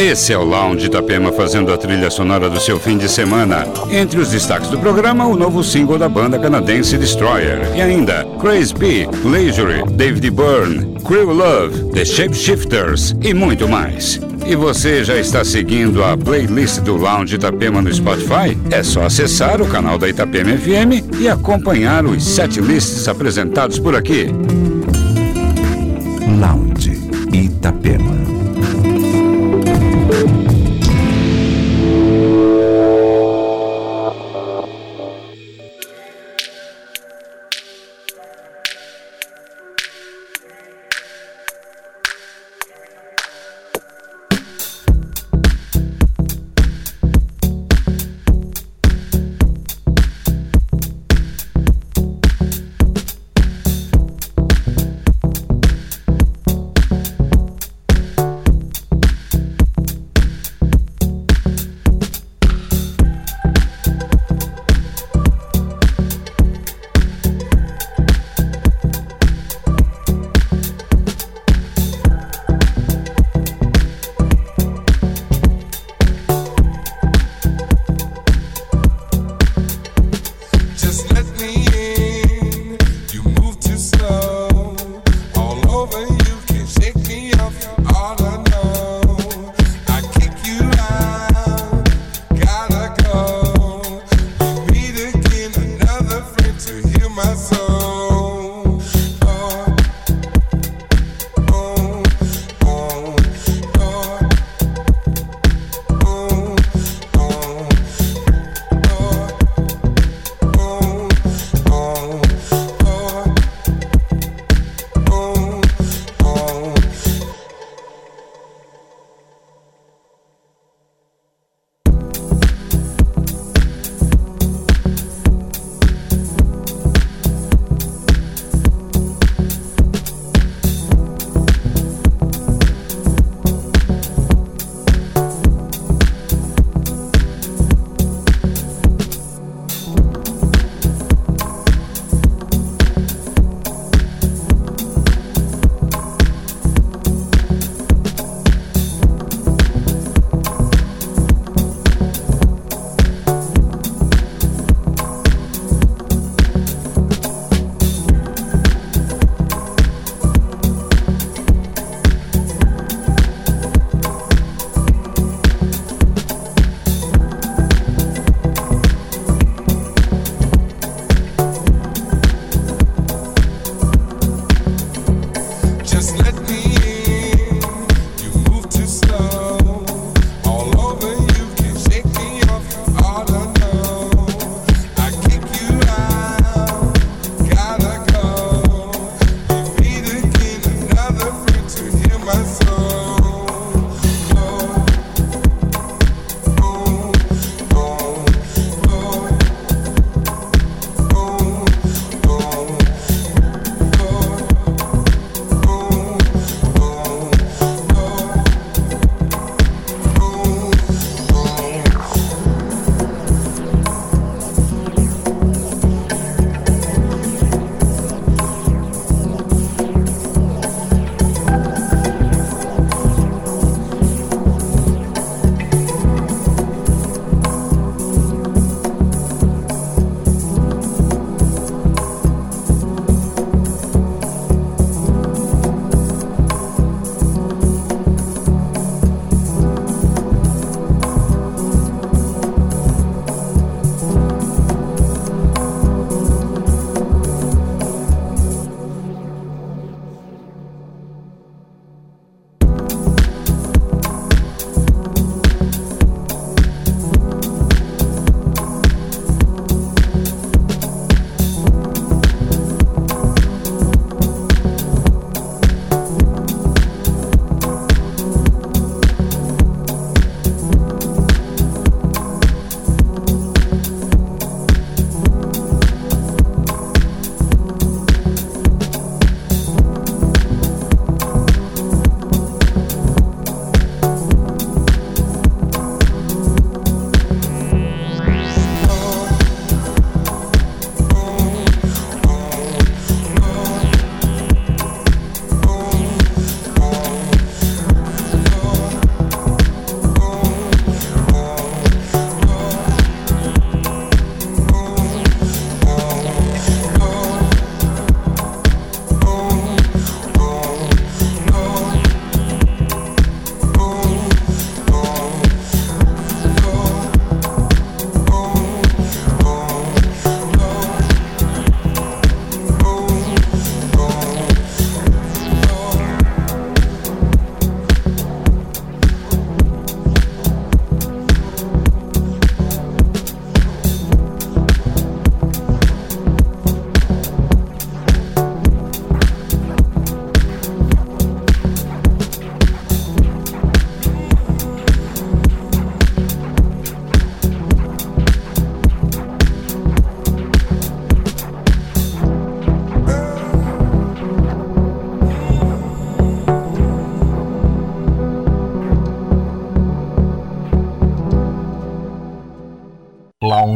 Esse é o Lounge Itapema fazendo a trilha sonora do seu fim de semana. Entre os destaques do programa, o novo single da banda canadense Destroyer. E ainda, Crazy P, Leisure, David Byrne, Crew Love, The Shapeshifters e muito mais. E você já está seguindo a playlist do Lounge Itapema no Spotify? É só acessar o canal da Itapema FM e acompanhar os sete lists apresentados por aqui. Lounge Itapema.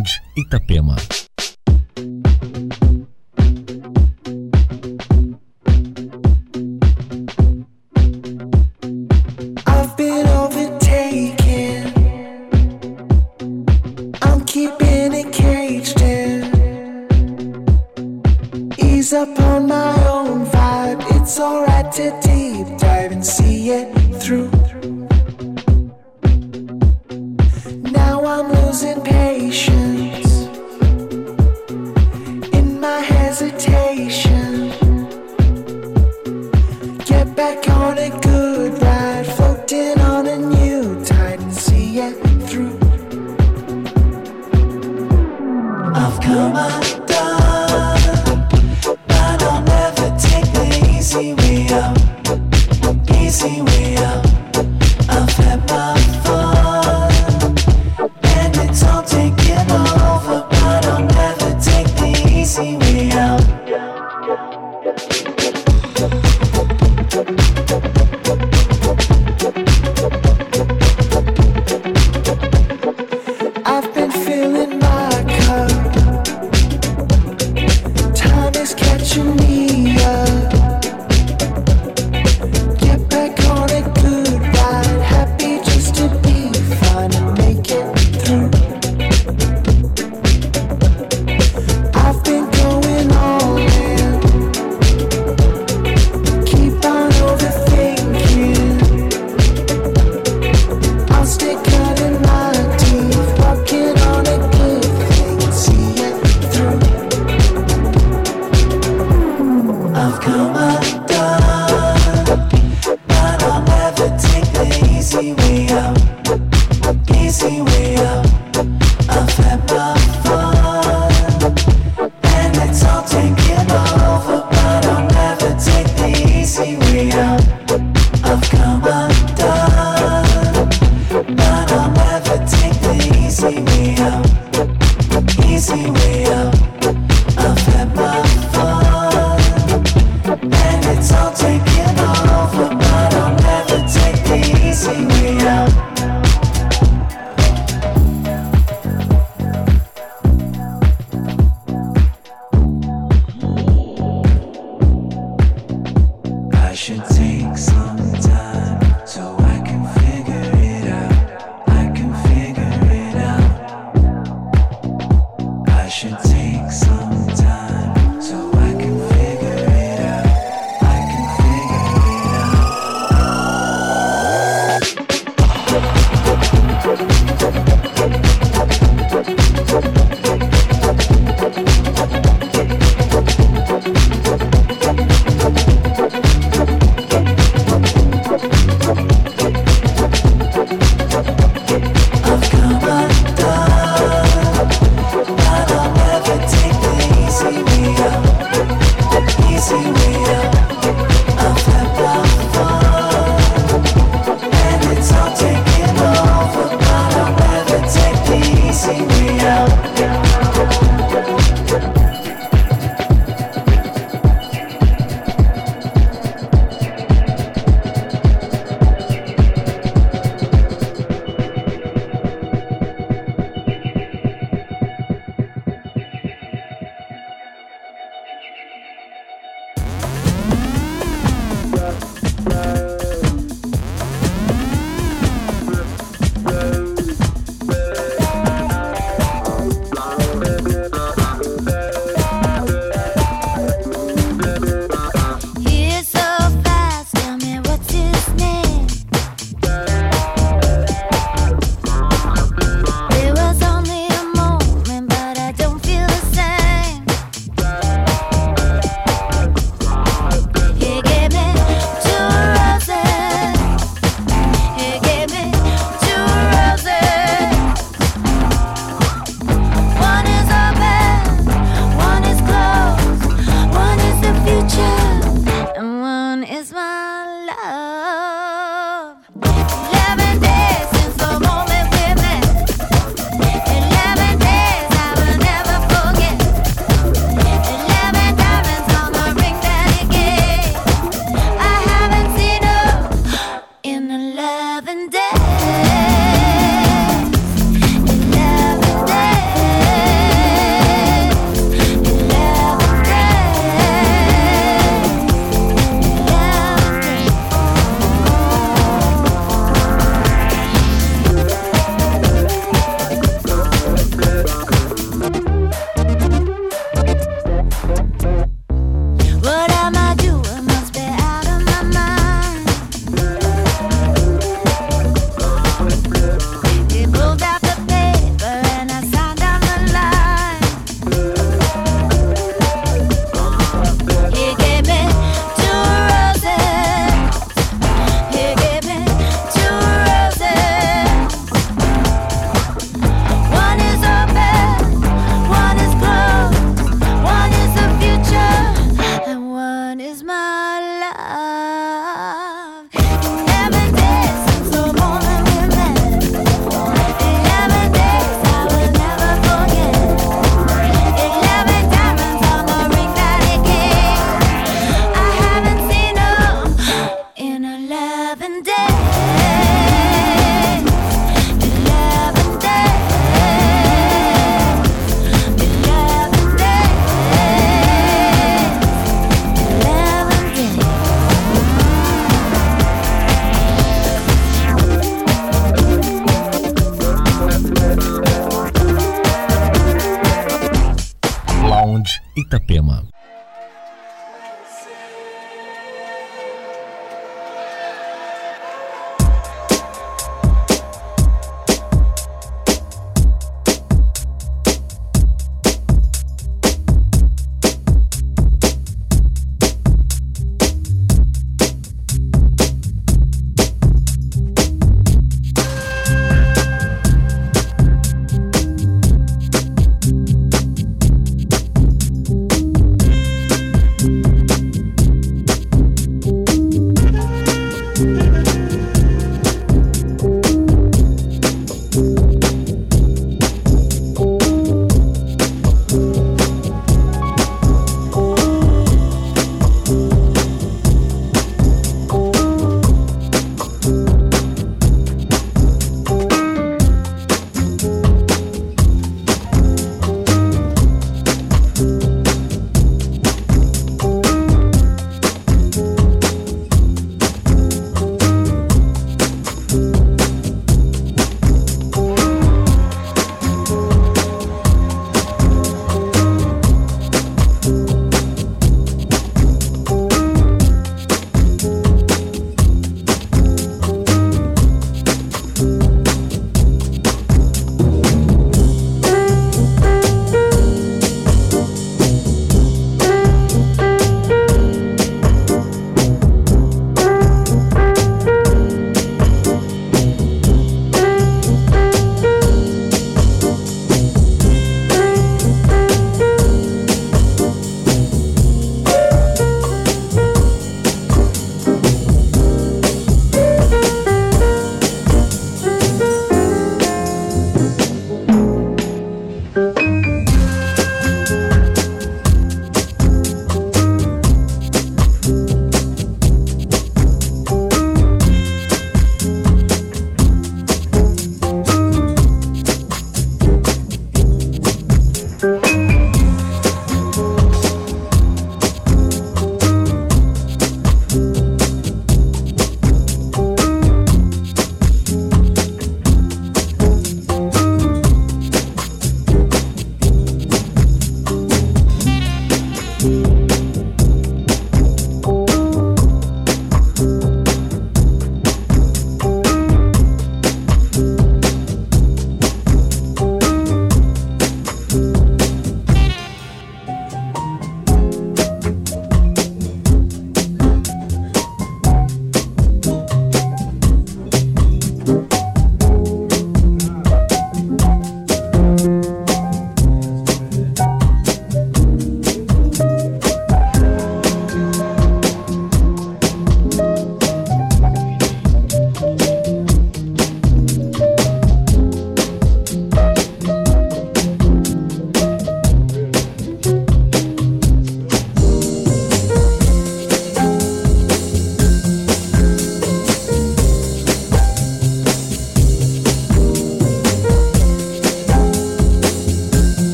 Responde Itapema.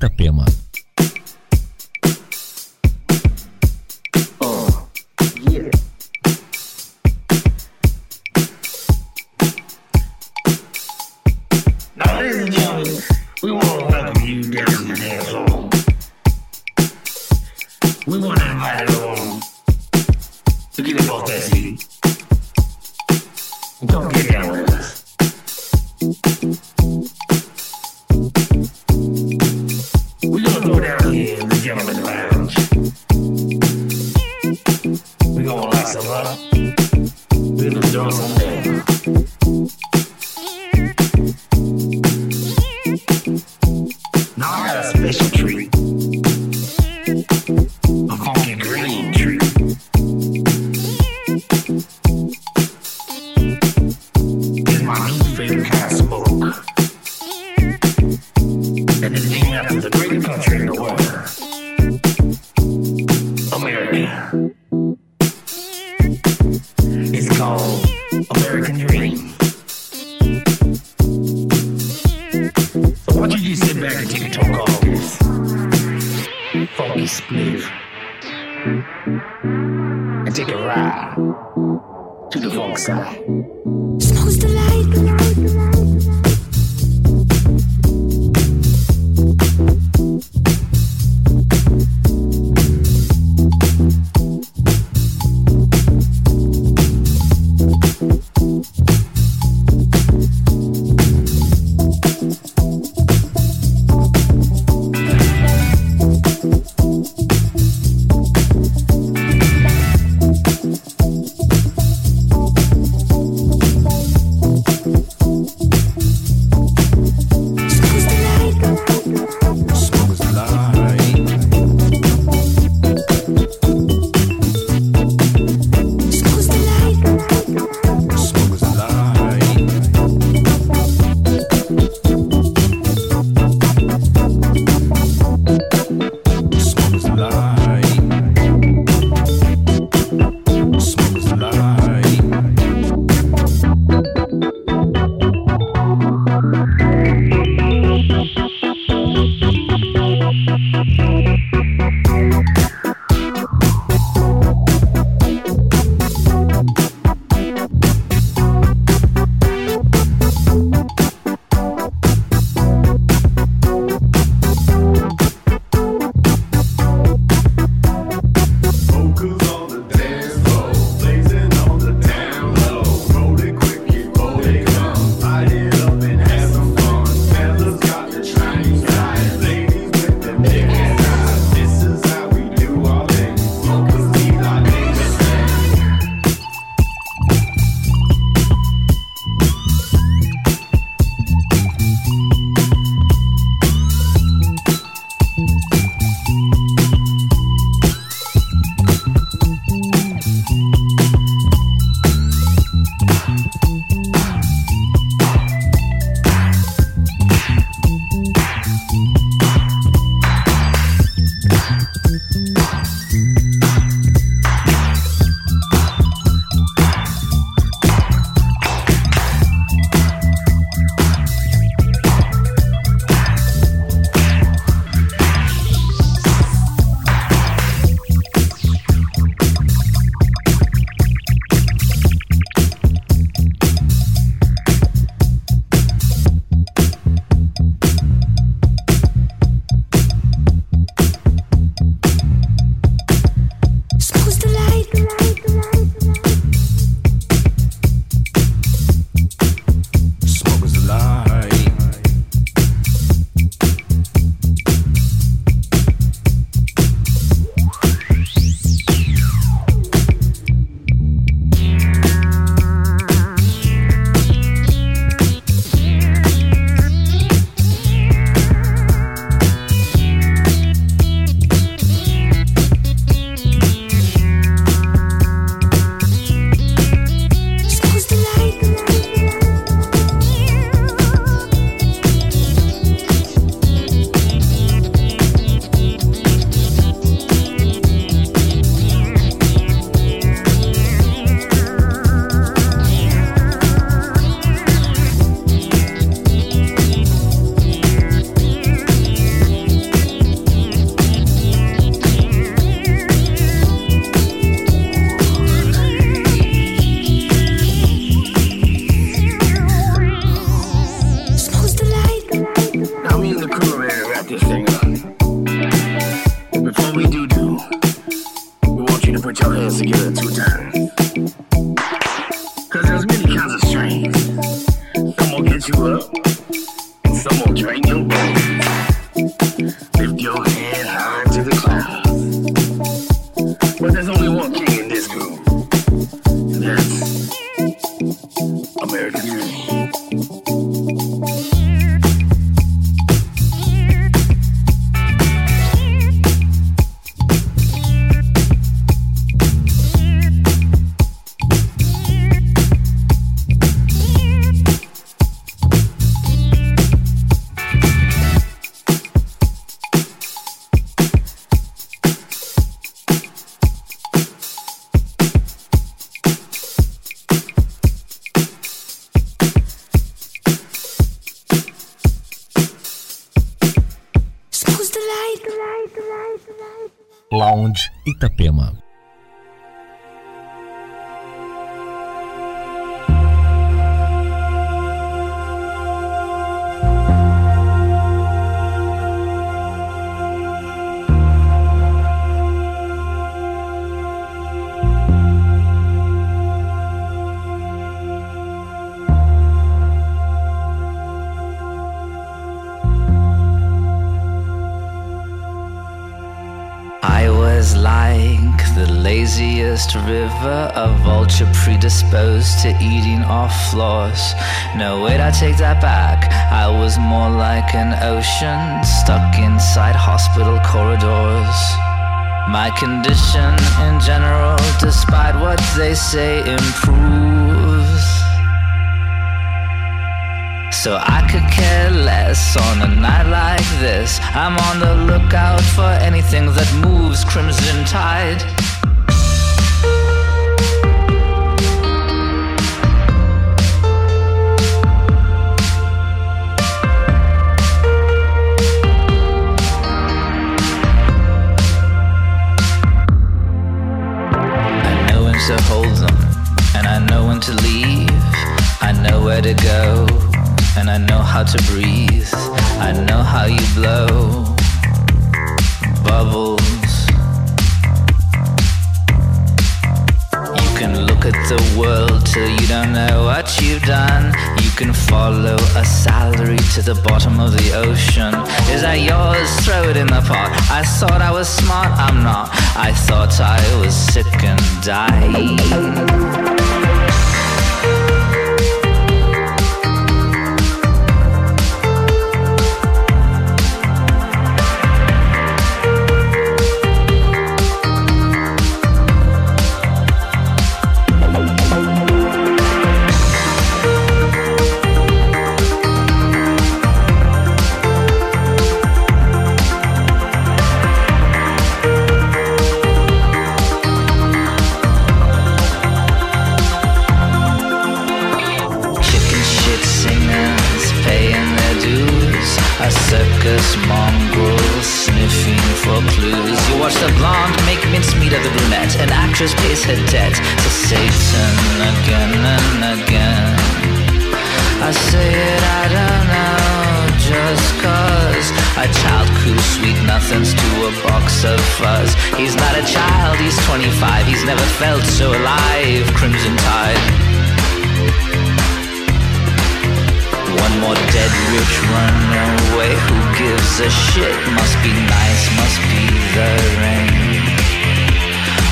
Itapema. Predisposed to eating off floors. No, wait, I take that back. I was more like an ocean stuck inside hospital corridors. My condition in general, despite what they say, improves. So I could care less on a night like this. I'm on the lookout for anything that moves crimson tide.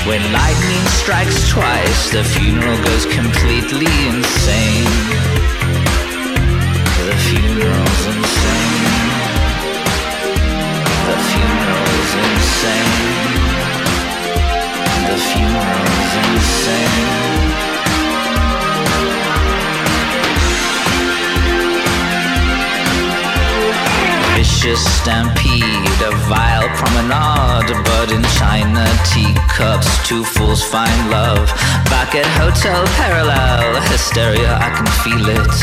When lightning strikes twice The funeral goes completely insane. The funeral's insane. The funeral's insane. The funeral's insane. Vicious stampede, a vile promenade. But in China cups, two fools find love. Back at Hotel Parallel, hysteria, I can feel it.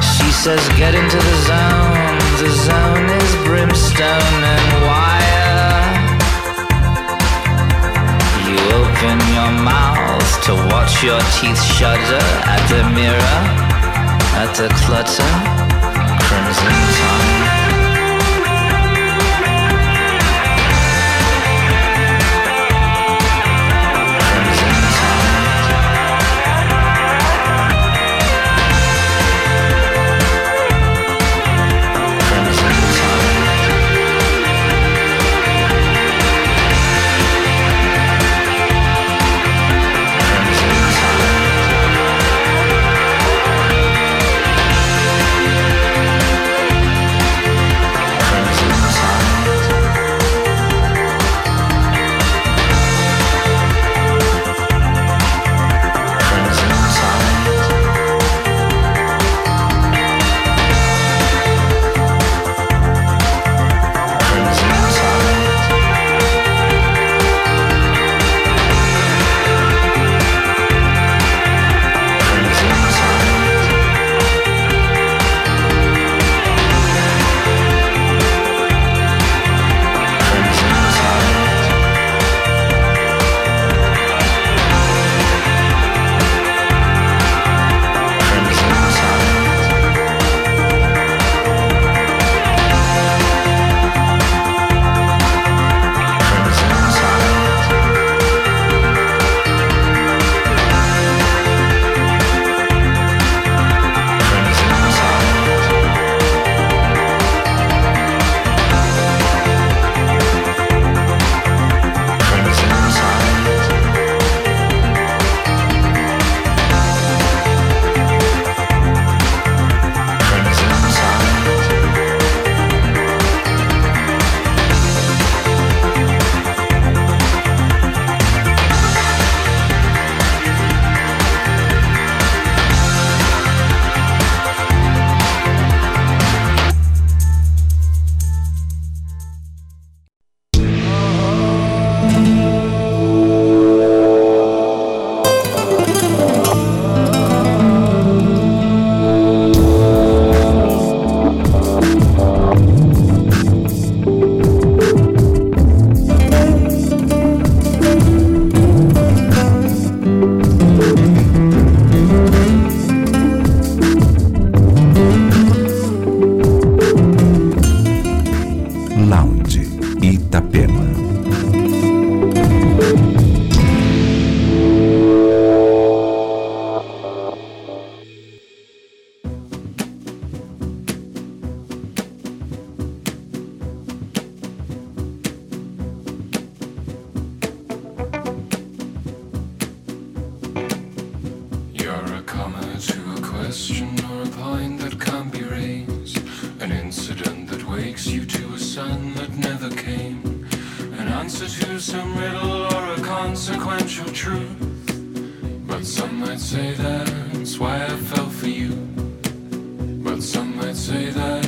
She says, Get into the zone. The zone is brimstone and wire. You open your mouth to watch your teeth shudder at the mirror, at the clutter, crimson. takes you to a sun that never came. An answer to some riddle or a consequential truth. But some might say that's why I fell for you. But some might say that.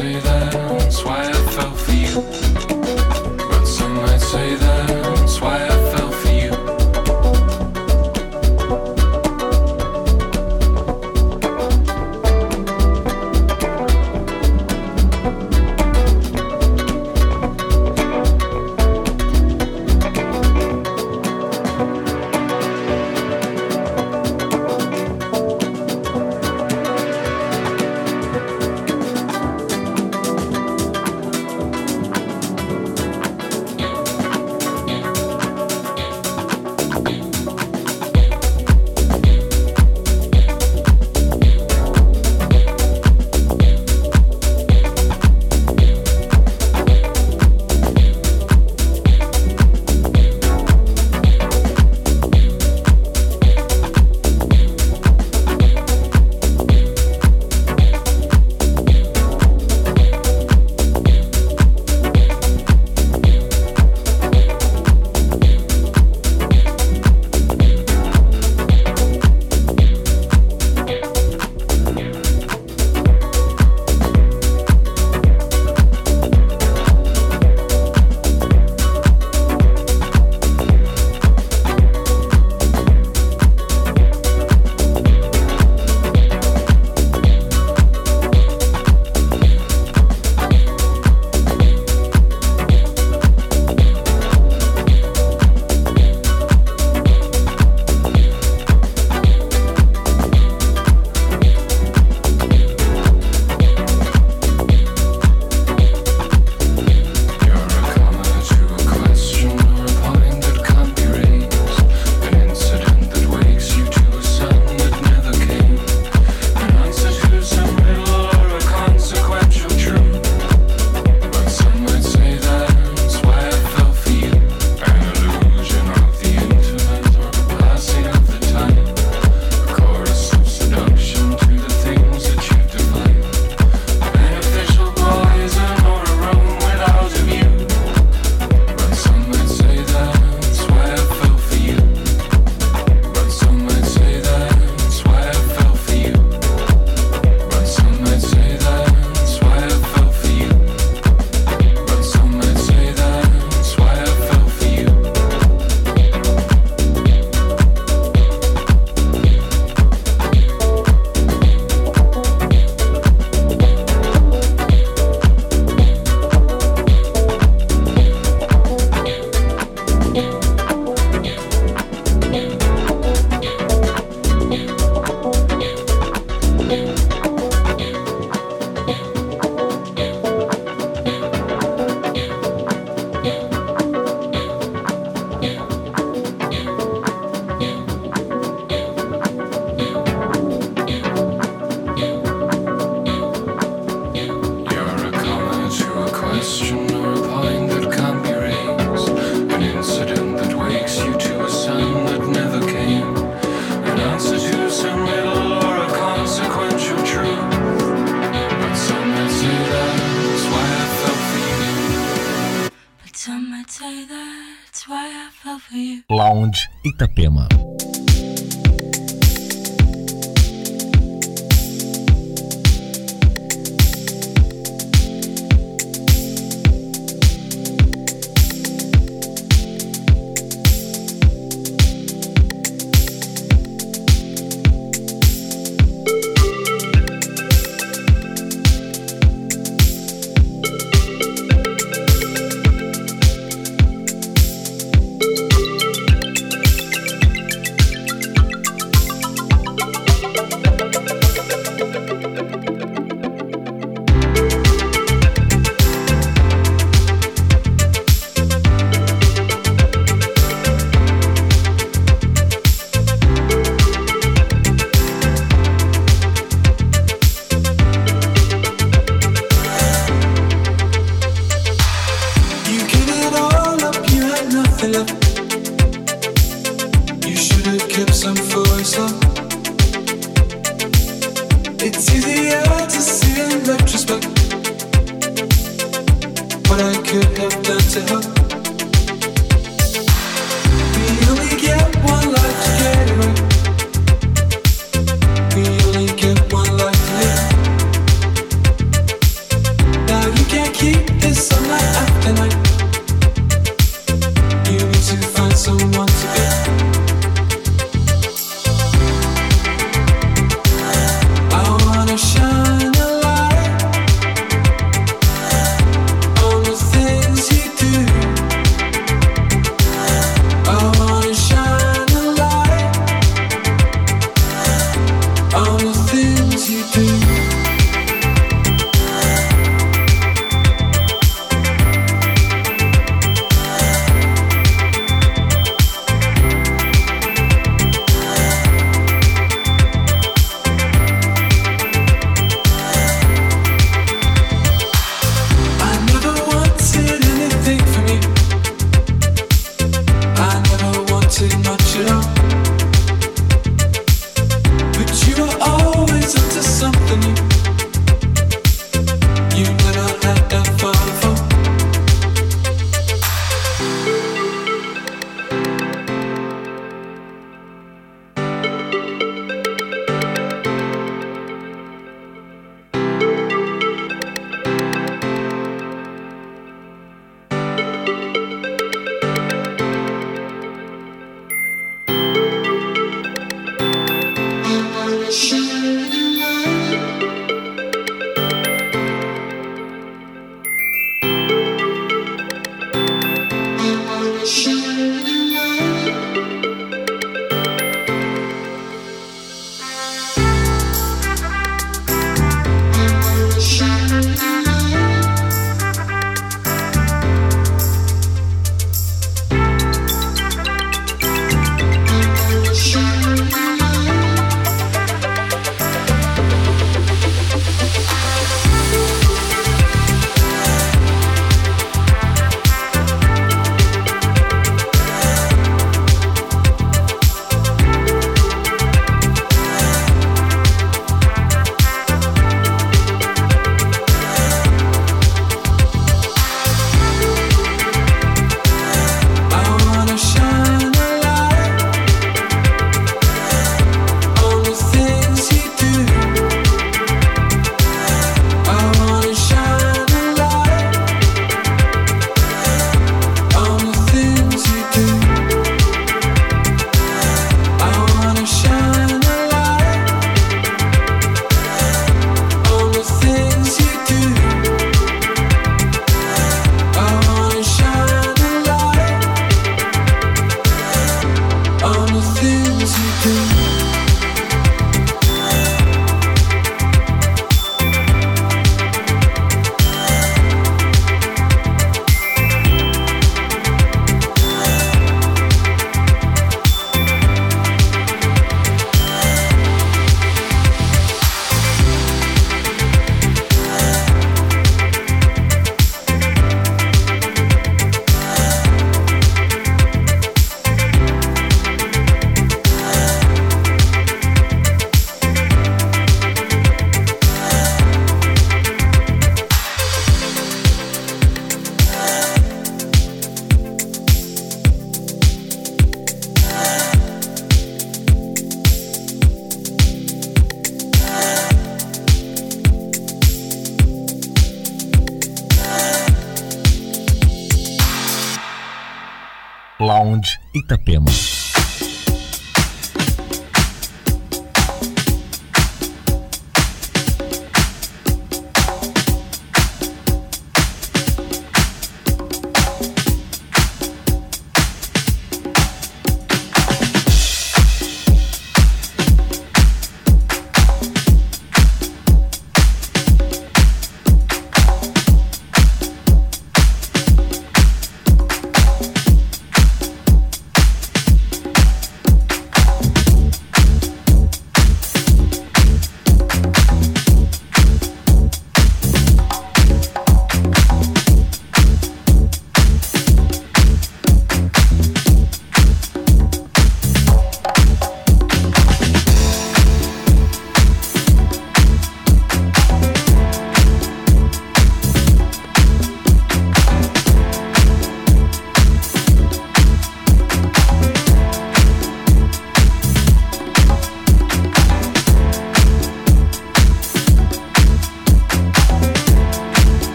say.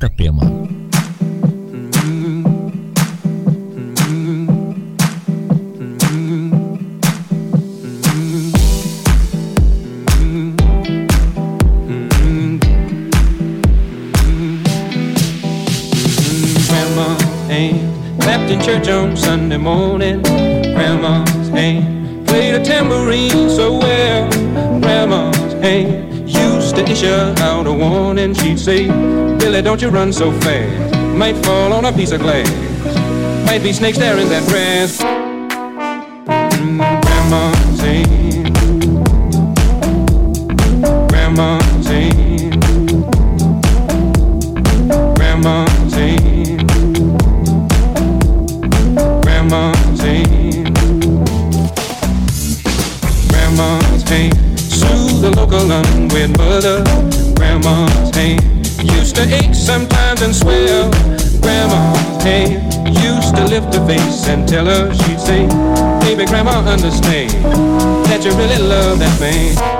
Itapema. Don't you run so fast. Might fall on a piece of glass. Might be snakes there in that grass. Mm, grandma's in. And tell her she'd say, Baby, Grandma, understand that you really love that man.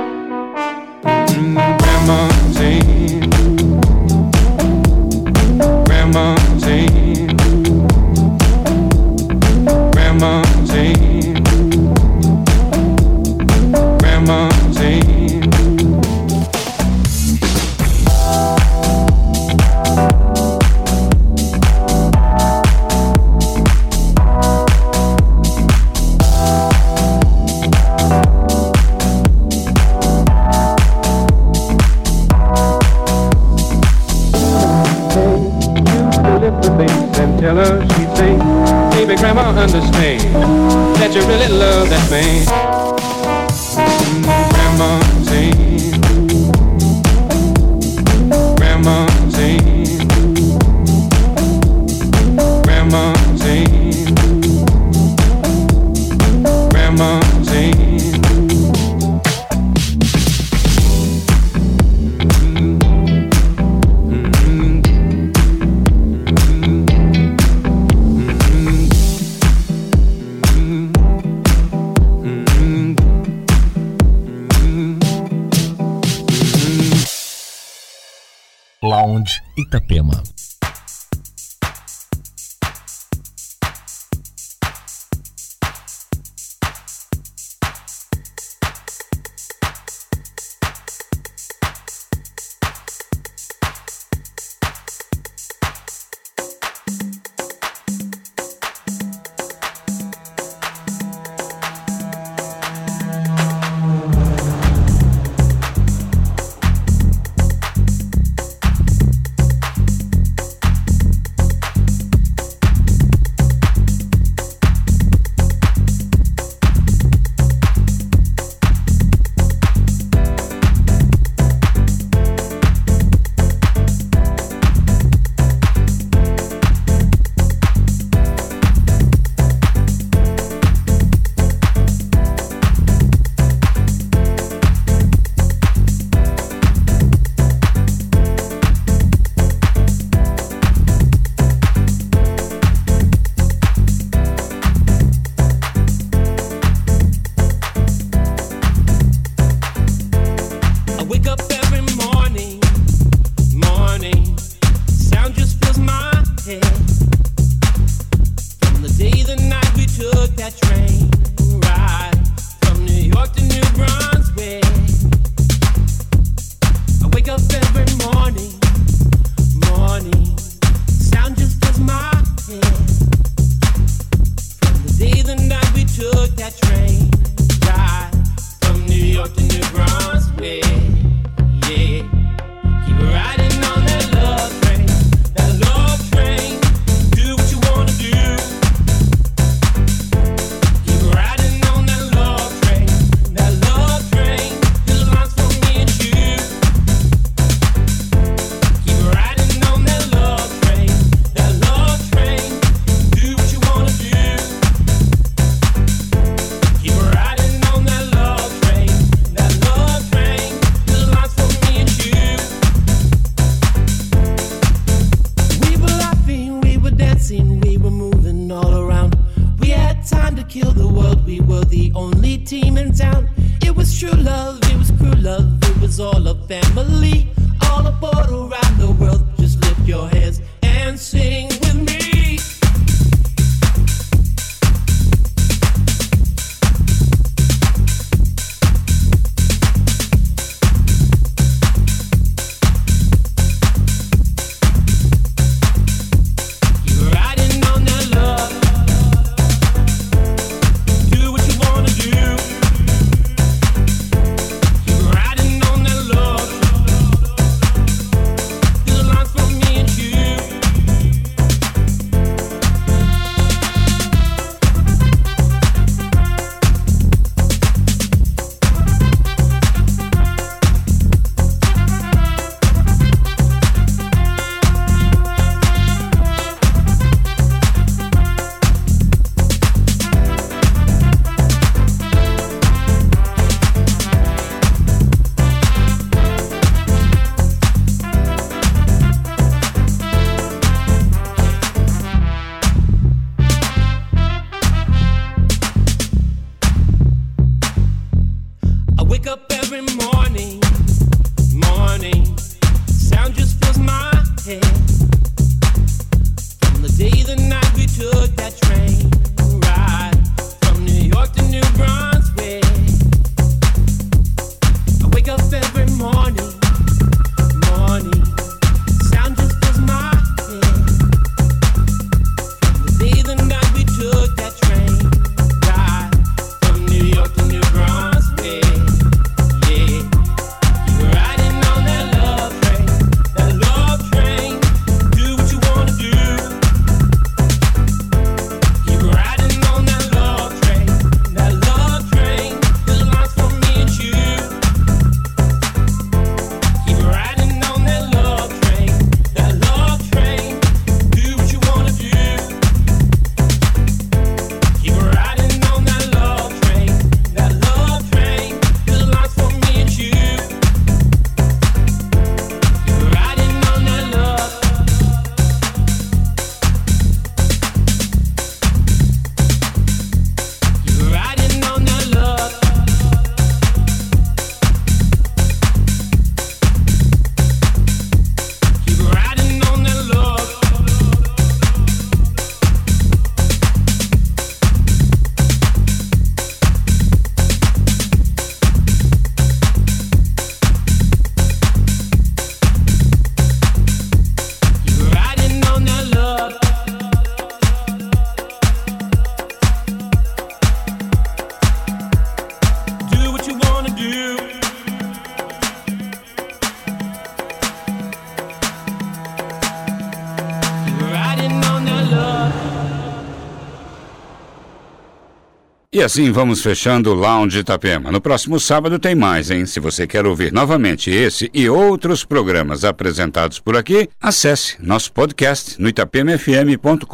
E assim vamos fechando o Lounge Itapema. No próximo sábado tem mais, hein? Se você quer ouvir novamente esse e outros programas apresentados por aqui, acesse nosso podcast no itapemafm.com.br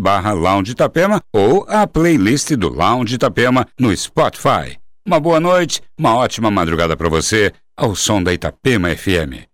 barra Lounge Itapema ou a playlist do Lounge Itapema no Spotify. Uma boa noite, uma ótima madrugada para você, ao som da Itapema FM.